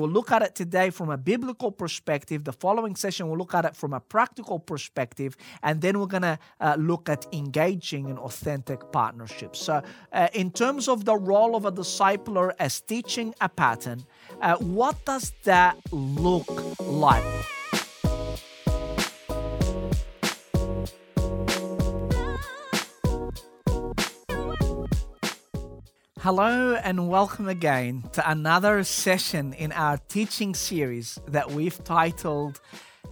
We'll look at it today from a biblical perspective. The following session, we'll look at it from a practical perspective. And then we're going to uh, look at engaging in authentic partnerships. So, uh, in terms of the role of a discipler as teaching a pattern, uh, what does that look like? Hello, and welcome again to another session in our teaching series that we've titled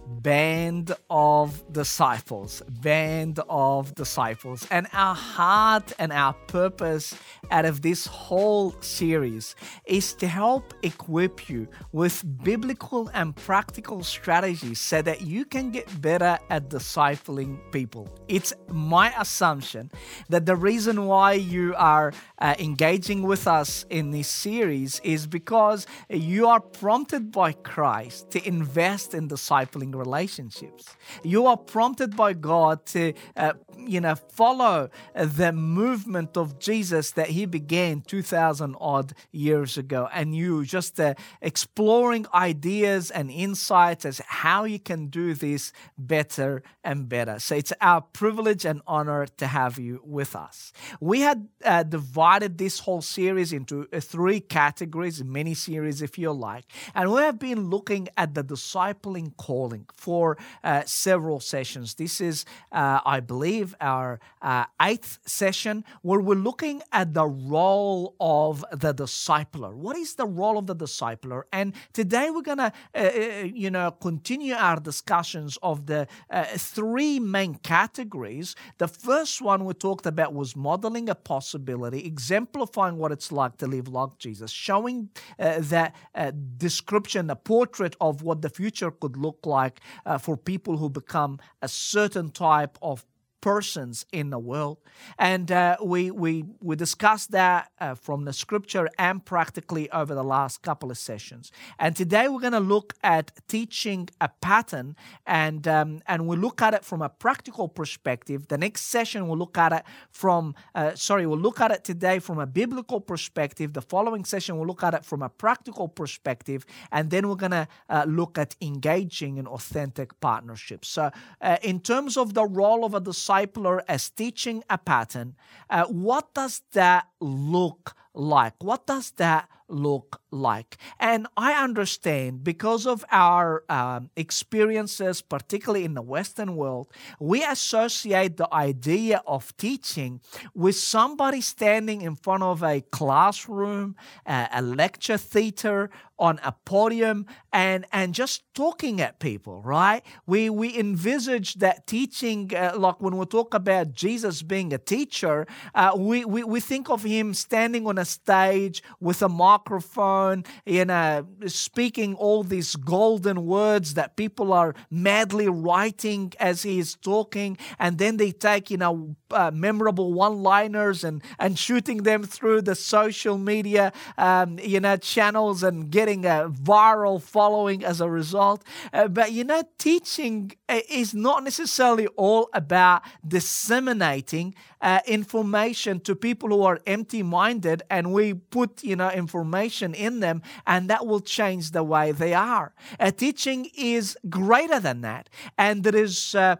Band of Disciples. Band of Disciples. And our heart and our purpose out of this whole series is to help equip you with biblical and practical strategies so that you can get better at discipling people. It's my assumption that the reason why you are uh, engaging with us in this series is because you are prompted by Christ to invest in discipling relationships. You are prompted by God to, uh, you know, follow the movement of Jesus that He began 2,000 odd years ago. And you just uh, exploring ideas and insights as how you can do this better and better. So it's our privilege and honor to have you with us. We had uh, divided this whole series into uh, three categories, mini series if you like. And we have been looking at the discipling calling for uh, several sessions. This is, uh, I believe, our uh, eighth session where we're looking at the role of the discipler. What is the role of the discipler? And today we're going to, uh, uh, you know, continue our discussions of the uh, three main categories. The first one we talked about was modeling a possibility, exemplifying what it's like to live like Jesus, showing that description, a portrait of what the future could look like Uh, for people who become a certain type of persons in the world. And uh, we, we, we discussed that uh, from the scripture and practically over the last couple of sessions. And today we're going to look at teaching a pattern and, um, and we'll look at it from a practical perspective. The next session we'll look at it from, uh, sorry, we'll look at it today from a biblical perspective. The following session we'll look at it from a practical perspective. And then we're going to uh, look at engaging in authentic partnerships. So, uh, in terms of the role of a disciple, discipler as teaching a pattern, uh, what does that look like? What does that look like? And I understand because of our um, experiences, particularly in the Western world, we associate the idea of teaching with somebody standing in front of a classroom, a lecture theater, on a podium and and just talking at people right we we envisage that teaching uh, like when we talk about jesus being a teacher uh, we, we we think of him standing on a stage with a microphone you uh, know speaking all these golden words that people are madly writing as he is talking. And then they take you know uh, memorable one liners and and shooting them through the social media um, you know channels and getting a viral following as a result. Uh, but you know, teaching uh, is not necessarily all about disseminating uh, information to people who are empty minded and we put you know information in them and that will change the way they are uh, teaching is greater than that and there is uh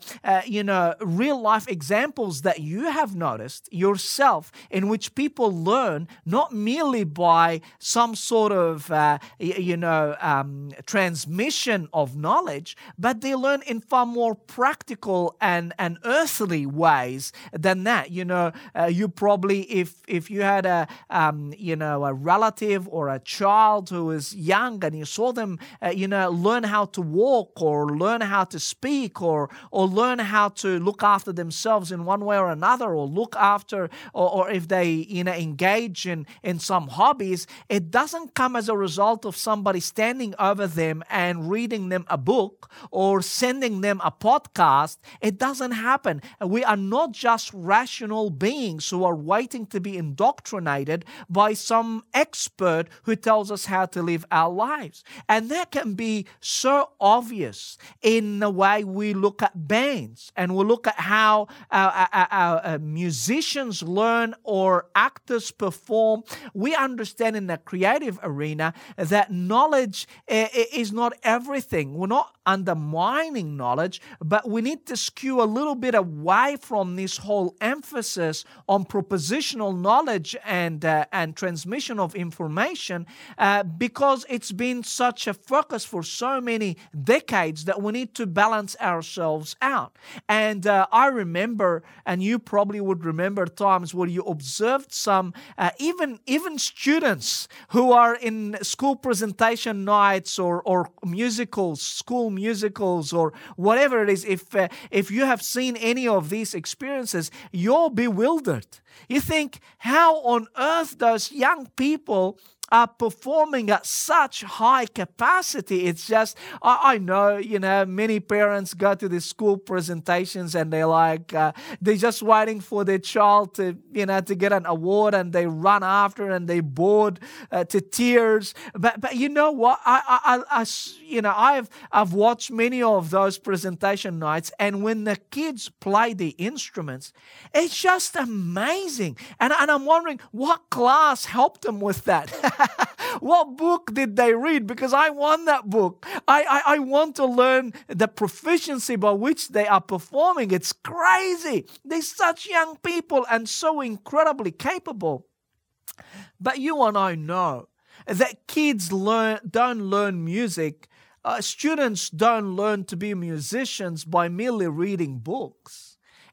you know real life examples that you have noticed yourself in which people learn not merely by some sort of uh, you know um, transmission of knowledge but they learn in far more practical and, and earthly ways than that. You know, uh, you probably if if you had a um, you know a relative or a child who is young and you saw them, uh, you know, learn how to walk or learn how to speak or or learn how to look after themselves in one way or another, or look after or, or if they you know engage in in some hobbies, it doesn't come as a result of somebody standing over them and reading them a book or sending them a podcast. It doesn't happen. We are not just rational beings who are waiting to be indoctrinated by some expert who tells us how to live our lives. And that can be so obvious in the way we look at bands and we look at how our, our, uh, uh, musicians learn or actors perform, we understand in the creative arena that knowledge uh, is not everything. We're not undermining knowledge, but we need to skew a little bit away from this whole emphasis on propositional knowledge and uh, and transmission of information uh, because it's been such a focus for so many decades that we need to balance ourselves out. And uh, I remember, and you probably would remember times where you observed some uh, even even students who are in school presentation nights or or musicals, school musicals or whatever it is, if uh, if you have seen any of these experiences, you're bewildered. You think, how on earth does young people are performing at such high capacity. It's just, I, I, know, you know, many parents go to the school presentations and they're like, uh, they're just waiting for their child to, you know, to get an award and they run after and they bored uh, to tears. But, but you know what? I, I, I, you know, I've, I've watched many of those presentation nights and when the kids play the instruments, it's just amazing. And, and I'm wondering what class helped them with that. what book did they read? Because I want that book. I, I, I want to learn the proficiency by which they are performing. It's crazy. They're such young people and so incredibly capable. But you and I know that kids learn don't learn music. Uh, students don't learn to be musicians by merely reading books.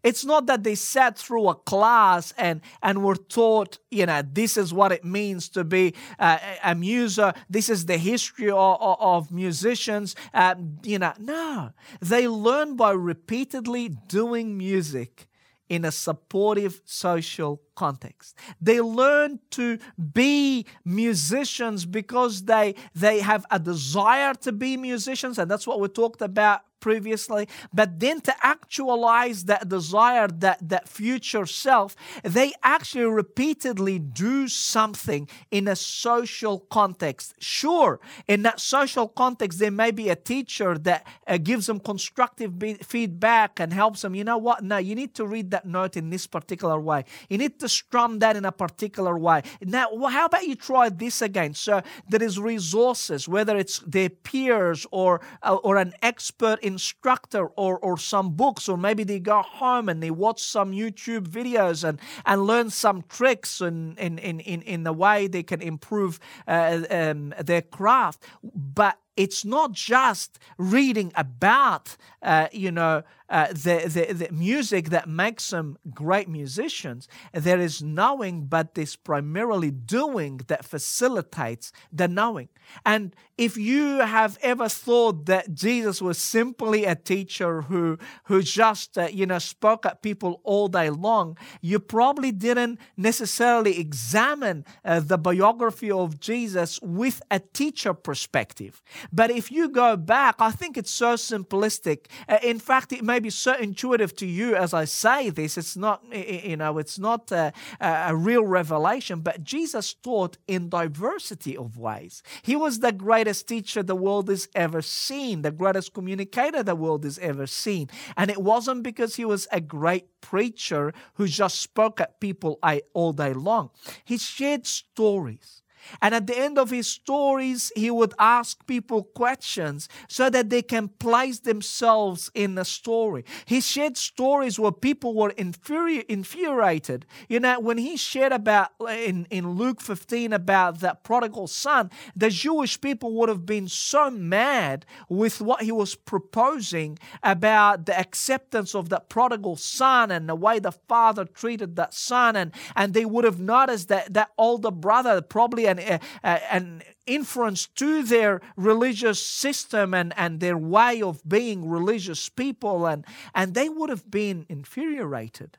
It's not that they sat through a class and, and were taught, you know, this is what it means to be uh, a muser. This is the history of, of musicians. Uh, you know, no. They learn by repeatedly doing music in a supportive social context. They learn to be musicians because they they have a desire to be musicians and that's what we talked about previously, but then to actualize that desire, that, that future self, they actually repeatedly do something in a social context. Sure, in that social context, there may be a teacher that uh, gives them constructive be- feedback and helps them. You know what? No, you need to read that note in this particular way. You need to strum that in a particular way. Now, how about you try this again? So there is resources, whether it's their peers or uh, or an expert in instructor or, or some books, or maybe they go home and they watch some YouTube videos and, and learn some tricks in, in, in, in, the way they can improve uh, um, their craft. But it's not just reading about, uh, you know, uh, the, the, the music that makes them great musicians. There is knowing, but there's primarily doing that facilitates the knowing. And if you have ever thought that Jesus was simply a teacher who, who just, uh, you know, spoke at people all day long, you probably didn't necessarily examine uh, the biography of Jesus with a teacher perspective. But if you go back, I think it's so simplistic. Uh, in fact, it may be so intuitive to you as I say this. It's not, you know, it's not a, a real revelation, but Jesus taught in diversity of ways. He was the greatest teacher the world has ever seen, the greatest communicator the world has ever seen. And it wasn't because he was a great preacher who just spoke at people all day long. He shared stories. And at the end of his stories, he would ask people questions so that they can place themselves in the story. He shared stories where people were infuri- infuriated. You know, when he shared about in, in Luke 15 about that prodigal son, the Jewish people would have been so mad with what he was proposing about the acceptance of that prodigal son and the way the father treated that son. And, and they would have noticed that that older brother probably Uh, uh, an, an inference to their religious system and, and their way of being religious people, and, and they would have been infuriated.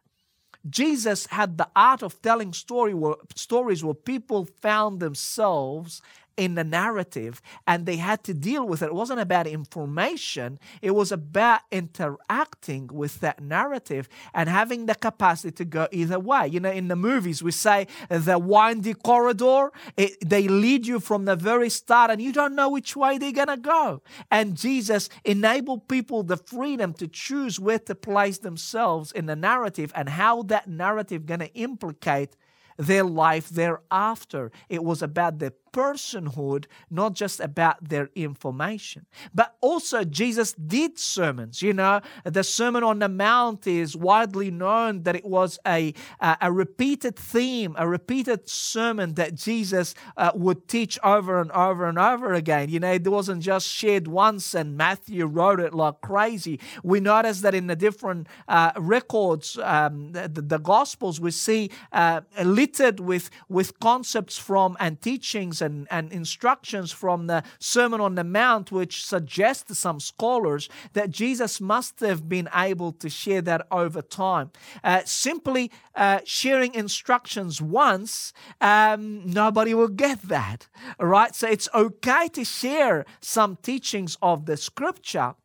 Jesus had the art of telling story where, stories where people found themselves in the narrative and they had to deal with it. It wasn't about information, it was about interacting with that narrative and having the capacity to go either way. You know, in the movies, we say the windy corridor, it, they lead you from the very start and you don't know which way they're going to go. And Jesus enabled people the freedom to choose where to place themselves in the narrative and how that narrative going to implicate their life thereafter. It was about the personhood, not just about their information. But also, Jesus did sermons. You know, the Sermon on the Mount is widely known that it was a, a, repeated theme, a repeated sermon that Jesus uh, would teach over and over and over again. You know, it wasn't just shared once and Matthew wrote it like crazy. We notice that in the different uh, records, um, the, the, Gospels, we see uh, littered with, with concepts from and teachings and, and instructions from the Sermon on the Mount, which suggest to some scholars that Jesus must have been able to share that over time. Uh, simply uh, sharing instructions once, um, nobody will get that, right? So it's okay to share some teachings of the scripture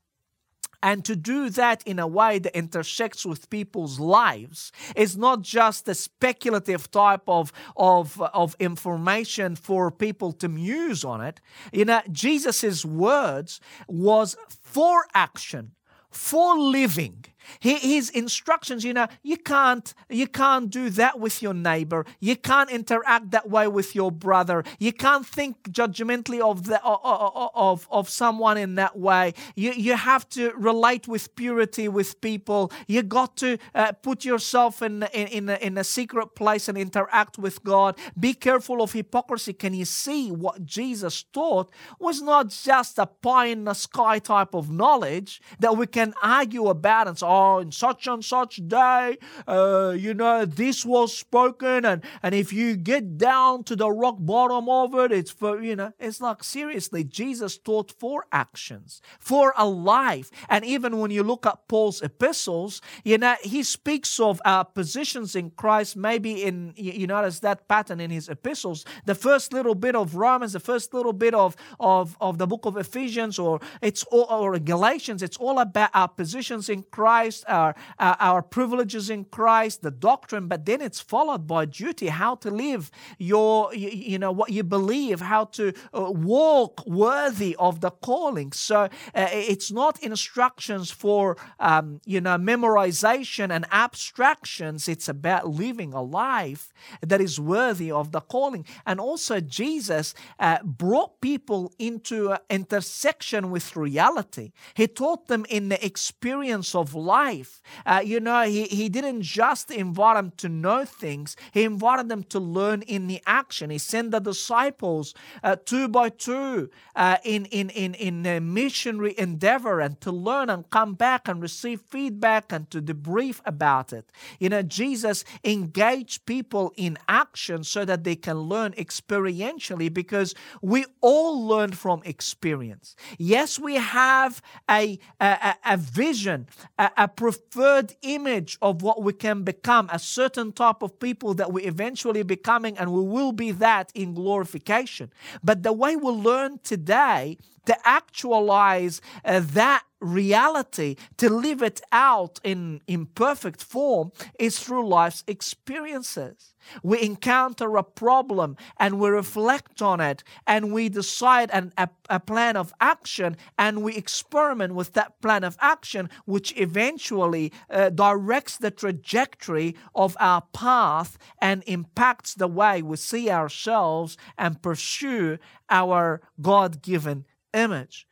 and to do that in a way that intersects with people's lives is not just a speculative type of, of, of information for people to muse on it. You know, Jesus' words was for action, for living his instructions, you know, you can't you can't do that with your neighbor. You can't interact that way with your brother. You can't think judgmentally of the of of someone in that way. You you have to relate with purity with people. You got to uh, put yourself in in in a, in a secret place and interact with God. Be careful of hypocrisy. Can you see what Jesus taught was not just a pie in the sky type of knowledge that we can argue about and say, oh, in such and such day, uh, you know, this was spoken, and and if you get down to the rock bottom of it, it's for you know, it's like seriously, Jesus taught for actions, for a life, and even when you look at Paul's epistles, you know, he speaks of our positions in Christ. Maybe in you notice that pattern in his epistles. The first little bit of Romans, the first little bit of of of the book of Ephesians, or it's all, or Galatians. It's all about our positions in Christ Christ, our, our, our privileges in Christ, the doctrine, but then it's followed by duty, how to live your, you, you know, what you believe, how to uh, walk worthy of the calling. So uh, it's not instructions for, um, you know, memorization and abstractions. It's about living a life that is worthy of the calling. And also, Jesus uh, brought people into intersection with reality. He taught them in the experience of life life. Uh, you know, he, he didn't just invite them to know things, he invited them to learn in the action. He sent the disciples uh, two by two uh, in, in, in, in a missionary endeavor and to learn and come back and receive feedback and to debrief about it. You know, Jesus engaged people in action so that they can learn experientially because we all learn from experience. Yes, we have a, a, a vision, a, a preferred image of what we can become, a certain type of people that we eventually becoming, and we will be that in glorification. But the way we learn today to actualize uh, that reality, to live it out in imperfect form, is through life's experiences. We encounter a problem and we reflect on it and we decide an, a, a plan of action and we experiment with that plan of action, which eventually uh, directs the trajectory of our path and impacts the way we see ourselves and pursue our God given image.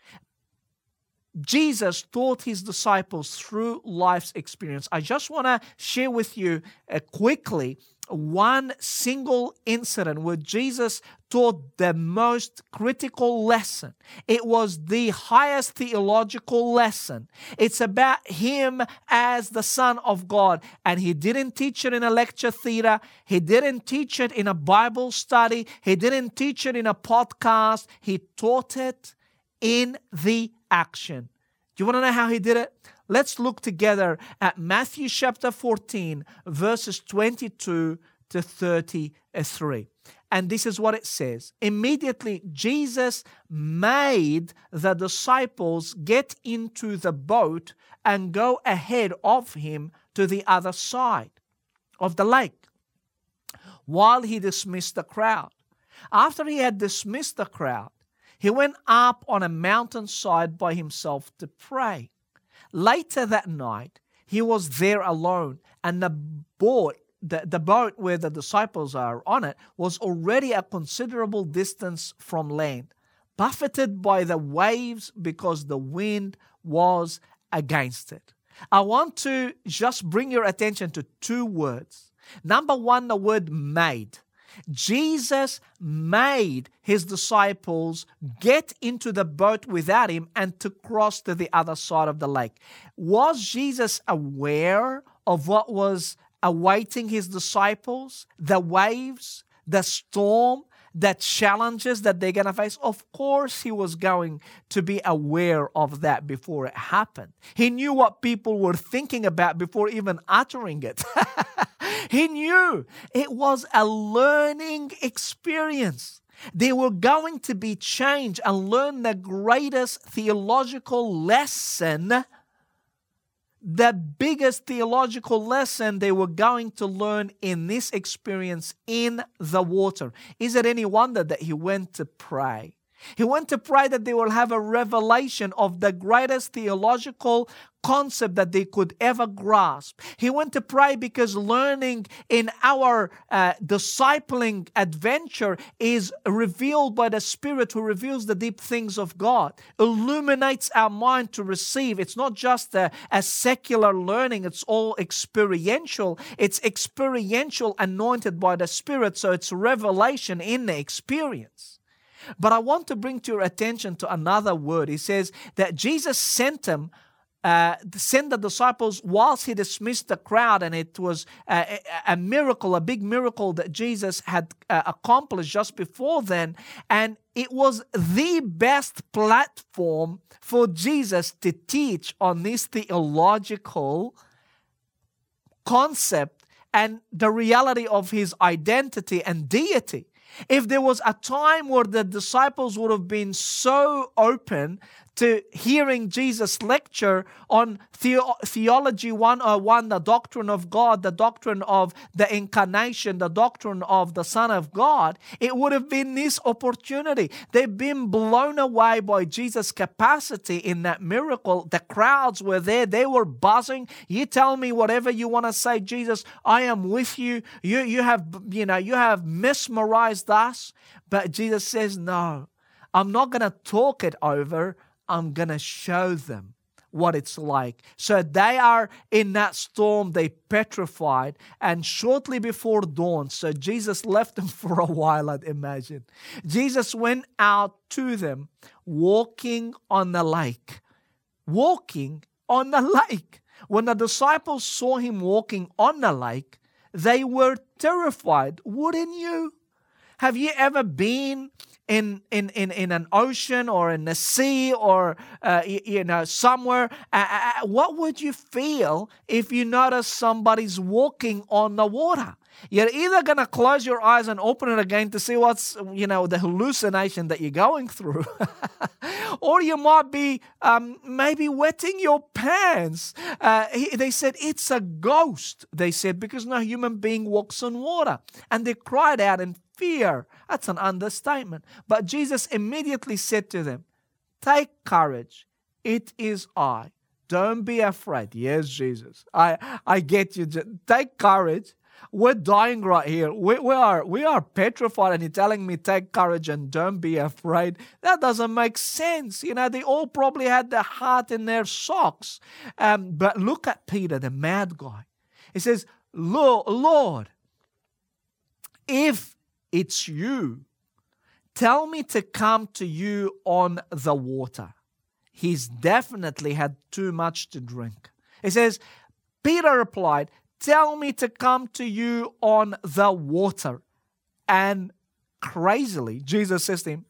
Jesus taught his disciples through life's experience. I just want to share with you uh, quickly one single incident where Jesus taught the most critical lesson. It was the highest theological lesson. It's about him as the Son of God. And he didn't teach it in a lecture theater, he didn't teach it in a Bible study, he didn't teach it in a podcast. He taught it in the action. Do you want to know how he did it? Let's look together at Matthew chapter 14, verses 22 to 33. And this is what it says. Immediately, Jesus made the disciples get into the boat and go ahead of him to the other side of the lake while he dismissed the crowd. After he had dismissed the crowd, he went up on a mountainside by himself to pray. Later that night, he was there alone, and the boat the, the boat where the disciples are on it was already a considerable distance from land, buffeted by the waves because the wind was against it. I want to just bring your attention to two words. Number one, the word made. Jesus made his disciples get into the boat without him and to cross to the other side of the lake. Was Jesus aware of what was awaiting his disciples, the waves, the storm, the challenges that they're going to face. Of course, he was going to be aware of that before it happened. He knew what people were thinking about before even uttering it. he knew it was a learning experience. They were going to be changed and learn the greatest theological lesson the biggest theological lesson they were going to learn in this experience in the water. Is it any wonder that he went to pray? He went to pray that they will have a revelation of the greatest theological concept that they could ever grasp. He went to pray because learning in our uh, discipling adventure is revealed by the Spirit who reveals the deep things of God, illuminates our mind to receive. It's not just a, a secular learning, it's all experiential. It's experiential, anointed by the Spirit, so it's revelation in the experience. But I want to bring to your attention to another word. He says that Jesus sent them uh, sent the disciples whilst he dismissed the crowd, and it was a, a miracle, a big miracle that Jesus had uh, accomplished just before then. And it was the best platform for Jesus to teach on this theological concept and the reality of his identity and deity. If there was a time where the disciples would have been so open to hearing Jesus lecture on the- Theology 101, the doctrine of God, the doctrine of the incarnation, the doctrine of the Son of God, it would have been this opportunity. They've been blown away by Jesus' capacity in that miracle. The crowds were there, they were buzzing. You tell me whatever you want to say, Jesus, I am with you. You, you have, you know, you have mesmerized us. But Jesus says, No, I'm not going to talk it over. I'm going to show them what it's like. So they are in that storm, they petrified, and shortly before dawn, so Jesus left them for a while, I'd imagine. Jesus went out to them walking on the lake. Walking on the lake. When the disciples saw him walking on the lake, they were terrified. Wouldn't you? Have you ever been in in in, in an ocean or in the sea or uh, you, you, know somewhere uh, what would you feel if you notice somebody's walking on the water? You're either going to close your eyes and open it again to see what's you know the hallucination that you're going through. Or you might be um, maybe wetting your pants. Uh, he, they said it's a ghost they said because no human being walks on water. And they cried out in fear. That's an understatement. But Jesus immediately said to them, Take courage. It is I. Don't be afraid. Yes, Jesus. I, I get you. Take courage. We're dying right here. We, we, are, we are petrified, and you're telling me take courage and don't be afraid. That doesn't make sense. You know, they all probably had their heart in their socks. Um, but look at Peter, the mad guy. He says, Lord, Lord if it's you. Tell me to come to you on the water. He's definitely had too much to drink. He says, Peter replied, Tell me to come to you on the water. And crazily, Jesus says to him,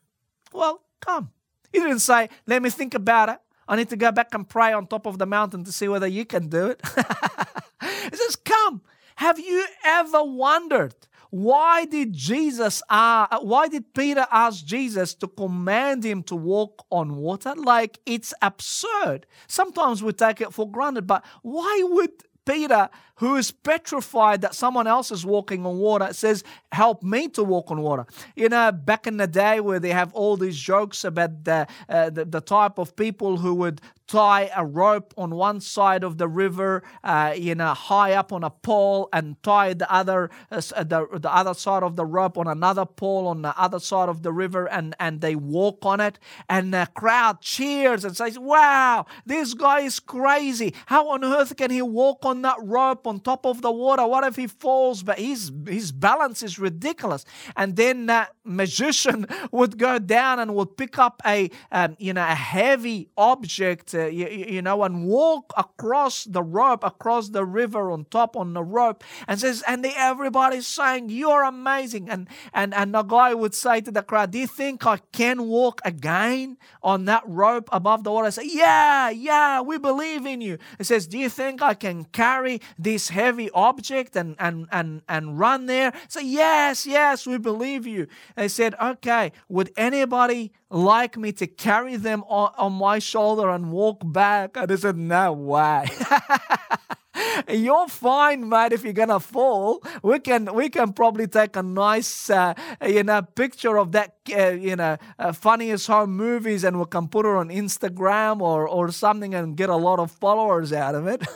Well, come. He didn't say, Let me think about it. I need to go back and pray on top of the mountain to see whether you can do it. he says, Come. Have you ever wondered why did Jesus uh, why did Peter ask Jesus to command him to walk on water? Like it's absurd. Sometimes we take it for granted, but why would Peter, who is petrified that someone else is walking on water, says, Help me to walk on water. You know, back in the day where they have all these jokes about the, uh, the, the, type of people who would tie a rope on one side of the river, uh, you know, high up on a pole, and tie the other uh, the, the other side of the rope on another pole on the other side of the river, and and they walk on it, and the crowd cheers and says, "Wow, this guy is crazy! How on earth can he walk on that rope on top of the water? What if he falls? But his his balance is ridiculous." And then that magician would go down and would pick up a um, you know a heavy object uh, you, you know, and walk across the rope, across the river on top on the rope, and says, and everybody's saying, You're amazing. And, and, and the guy would say to the crowd, Do you think I can walk again on that rope above the water? I say, Yeah, yeah, we believe in you. He says, Do you think I can carry this heavy object and, and, and, and run there? Say, Yes, yes, we believe you. They said, Okay, would anybody like me to carry them on, on my shoulder and walk back? And I said, No way. You're fine, mate. If you're gonna fall, we can we can probably take a nice uh, you know picture of that uh, you know uh, funniest home movies, and we can put it on Instagram or or something and get a lot of followers out of it.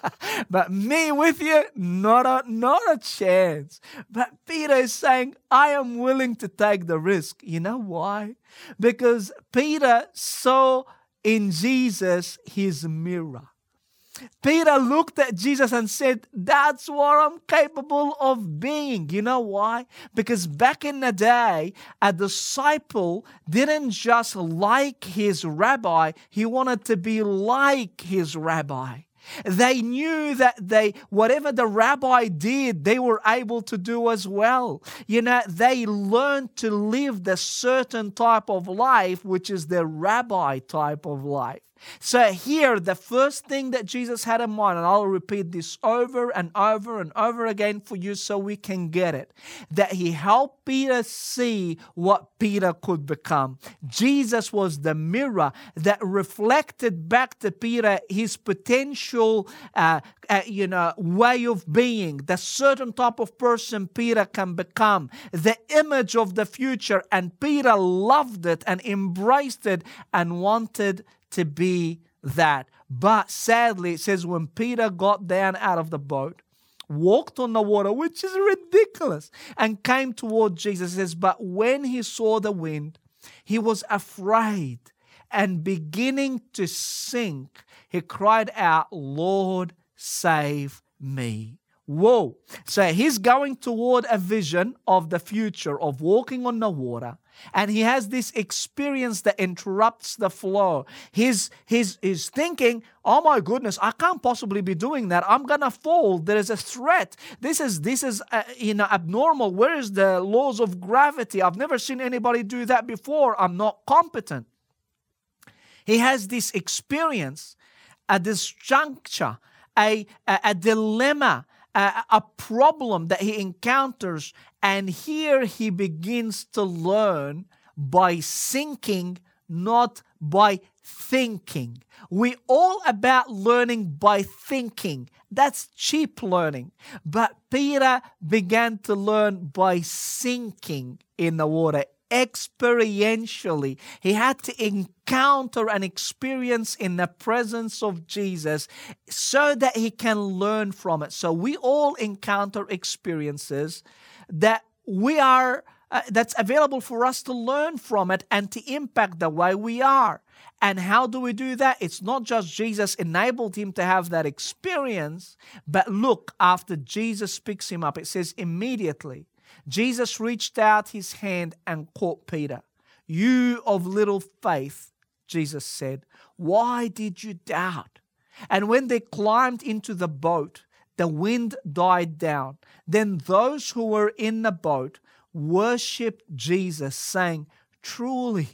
but me with you, not a not a chance. But Peter is saying, I am willing to take the risk. You know why? Because Peter saw in Jesus his mirror. Peter looked at Jesus and said, That's what I'm capable of being. You know why? Because back in the day, a disciple didn't just like his rabbi, he wanted to be like his rabbi. They knew that they, whatever the rabbi did, they were able to do as well. You know, they learned to live the certain type of life, which is the rabbi type of life. So, here, the first thing that Jesus had in mind, and I'll repeat this over and over and over again for you so we can get it, that he helped Peter see what Peter could become. Jesus was the mirror that reflected back to Peter his potential, uh, uh, you know, way of being, the certain type of person Peter can become, the image of the future. And Peter loved it and embraced it and wanted to be that. But sadly, it says when Peter got down out of the boat, walked on the water, which is ridiculous, and came toward Jesus, it says, But when he saw the wind, he was afraid and beginning to sink, he cried out, Lord, save me. Whoa. So he's going toward a vision of the future of walking on the water and he has this experience that interrupts the flow. He's, he's, he's thinking, oh my goodness, I can't possibly be doing that. I'm gonna fall. There is a threat. This is this is uh, you know abnormal. Where is the laws of gravity? I've never seen anybody do that before. I'm not competent. He has this experience at this juncture, a, a, a dilemma a, a problem that he encounters, and here he begins to learn by sinking, not by thinking. We all about learning by thinking. That's cheap learning. But Peter began to learn by sinking in the water experientially. He had to encounter an experience in the presence of Jesus so that he can learn from it. So we all encounter experiences that we are uh, that's available for us to learn from it and to impact the way we are. And how do we do that? It's not just Jesus enabled him to have that experience, but look, after Jesus picks him up, it says immediately Jesus reached out his hand and caught Peter. You of little faith, Jesus said, why did you doubt? And when they climbed into the boat, the wind died down. Then those who were in the boat worshipped Jesus, saying, Truly,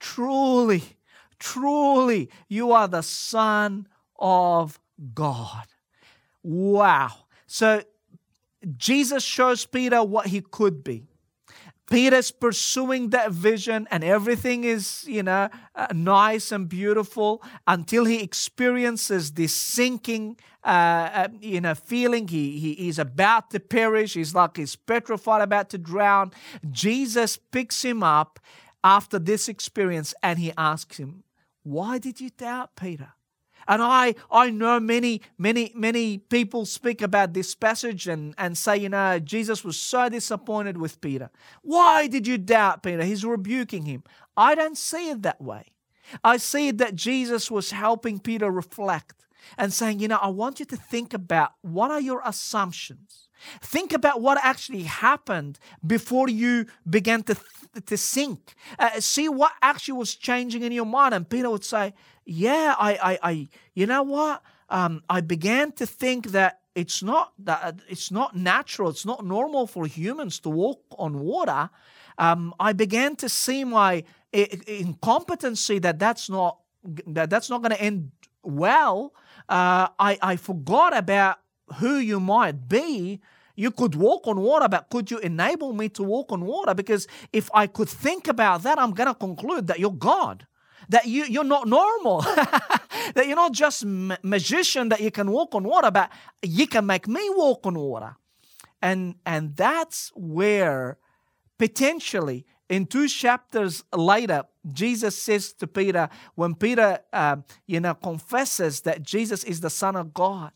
truly, truly, you are the Son of God. Wow. So Jesus shows Peter what he could be. Peter's pursuing that vision, and everything is, you know, uh, nice and beautiful until he experiences this sinking, uh, uh, you know, feeling. He, he he's about to perish. He's like he's petrified, about to drown. Jesus picks him up after this experience, and he asks him, "Why did you doubt, Peter?" And I, I know many, many, many people speak about this passage and, and say, you know, Jesus was so disappointed with Peter. Why did you doubt Peter? He's rebuking him. I don't see it that way. I see that Jesus was helping Peter reflect and saying, you know, I want you to think about what are your assumptions. Think about what actually happened before you began to, to sink. Uh, see what actually was changing in your mind. And Peter would say, yeah, I, I, I you know what? Um, I began to think that it's not that it's not natural, it's not normal for humans to walk on water. Um, I began to see my incompetency that that's not that that's not going to end well. Uh, I I forgot about who you might be. You could walk on water, but could you enable me to walk on water? Because if I could think about that, I'm going to conclude that you're God that you, you're not normal, that you're not just ma- magician that you can walk on water, but you can make me walk on water. And, and that's where potentially in two chapters later, Jesus says to Peter, when Peter, uh, you know, confesses that Jesus is the Son of God,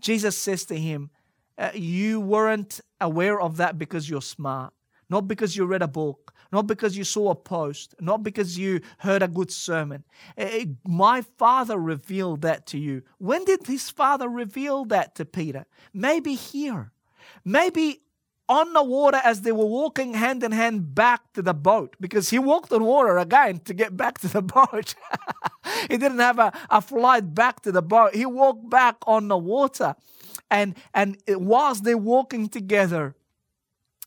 Jesus says to him, uh, You weren't aware of that because you're smart, not because you read a book, not because you saw a post, not because you heard a good sermon. Eh, my father revealed that to you. When did his father reveal that to Peter? Maybe here. Maybe on the water as they were walking hand in hand back to the boat because he walked on water again to get back to the boat. he didn't have a, a flight back to the boat. He walked back on the water. And, and whilst they're walking together,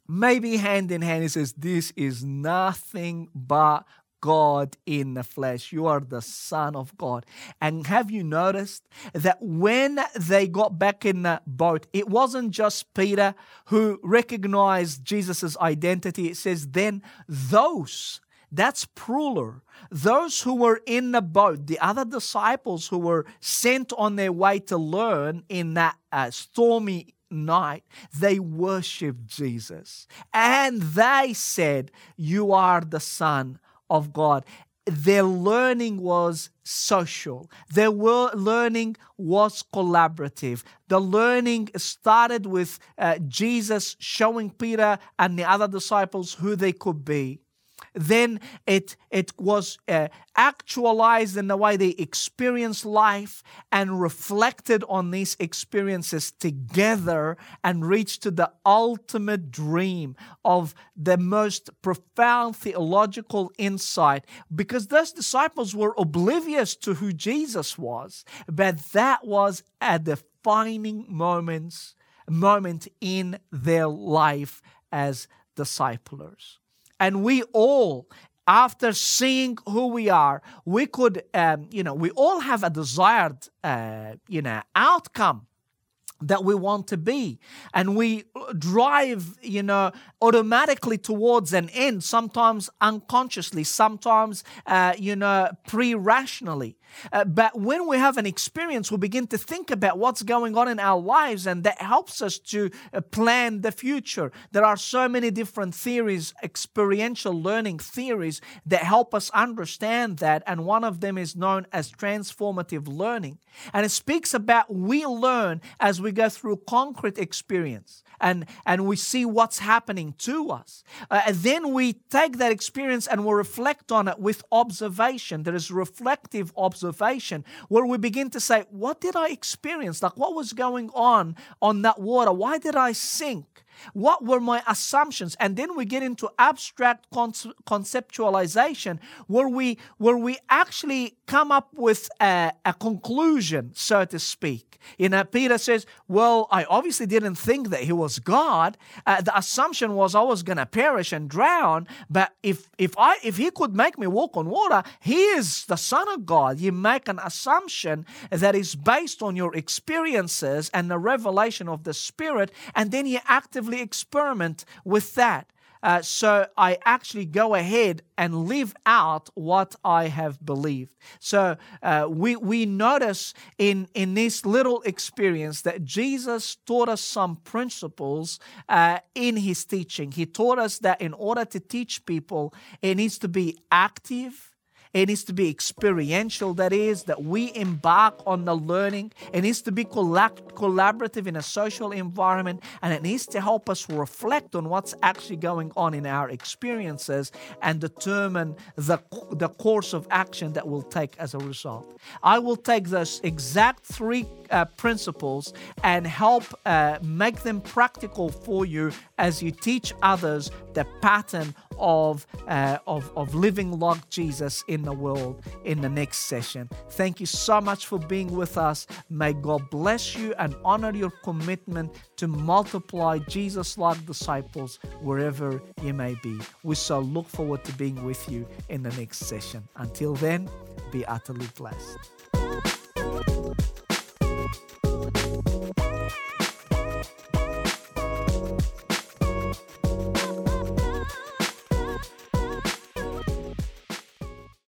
maybe hand in hand, he says, This is nothing but God in the flesh. You are the Son of God. And have you noticed that when they got back in the boat, it wasn't just Peter who recognized Jesus' identity. It says, Then those that's Pruler, those who were in the boat, the other disciples who were sent on their way to learn in that uh, stormy night, they worshiped Jesus. And they said, You are the Son of God. Their learning was social. Their learning was collaborative. The learning started with uh, Jesus showing Peter and the other disciples who they could be then it, it was uh, actualized in the way they experienced life and reflected on these experiences together and reached to the ultimate dream of the most profound theological insight because those disciples were oblivious to who Jesus was, but that was a defining moments, moment in their life as disciplers. And we all, after seeing who we are, we could, um, you know, we all have a desired, uh, you know, outcome that we want to be. And we drive you know automatically towards an end sometimes unconsciously sometimes uh, you know pre-rationally uh, but when we have an experience we begin to think about what's going on in our lives and that helps us to uh, plan the future. There are so many different theories experiential learning theories that help us understand that and one of them is known as transformative learning. And it speaks about we learn as we go through concrete experience and, and we see what's happening to us. Uh, and then we take that experience and we reflect on it with observation. There is reflective observation where we begin to say, What did I experience? Like, what was going on on that water? Why did I sink? What were my assumptions? And then we get into abstract conceptualization where we where we actually come up with a, a conclusion, so to speak. You know, Peter says, Well, I obviously didn't think that he was God. Uh, the assumption was I was gonna perish and drown, but if if I if he could make me walk on water, he is the Son of God. You make an assumption that is based on your experiences and the revelation of the Spirit, and then you actively experiment with that. Uh, so I actually go ahead and live out what I have believed. So uh, we we notice in in this little experience that Jesus taught us some principles uh, in his teaching. He taught us that in order to teach people, it needs to be active it needs to be experiential, that is, that we embark on the learning. It needs to be collaborative in a social environment, and it needs to help us reflect on what's actually going on in our experiences and determine the, the course of action that we'll take as a result. I will take those exact three uh, principles and help uh, make them practical for you as you teach others the pattern of, uh, of, of living like Jesus in the world in the next session. Thank you so much for being with us. May God bless you and honor your commitment to multiply Jesus like disciples wherever you may be. We so look forward to being with you in the next session. Until then, be utterly blessed.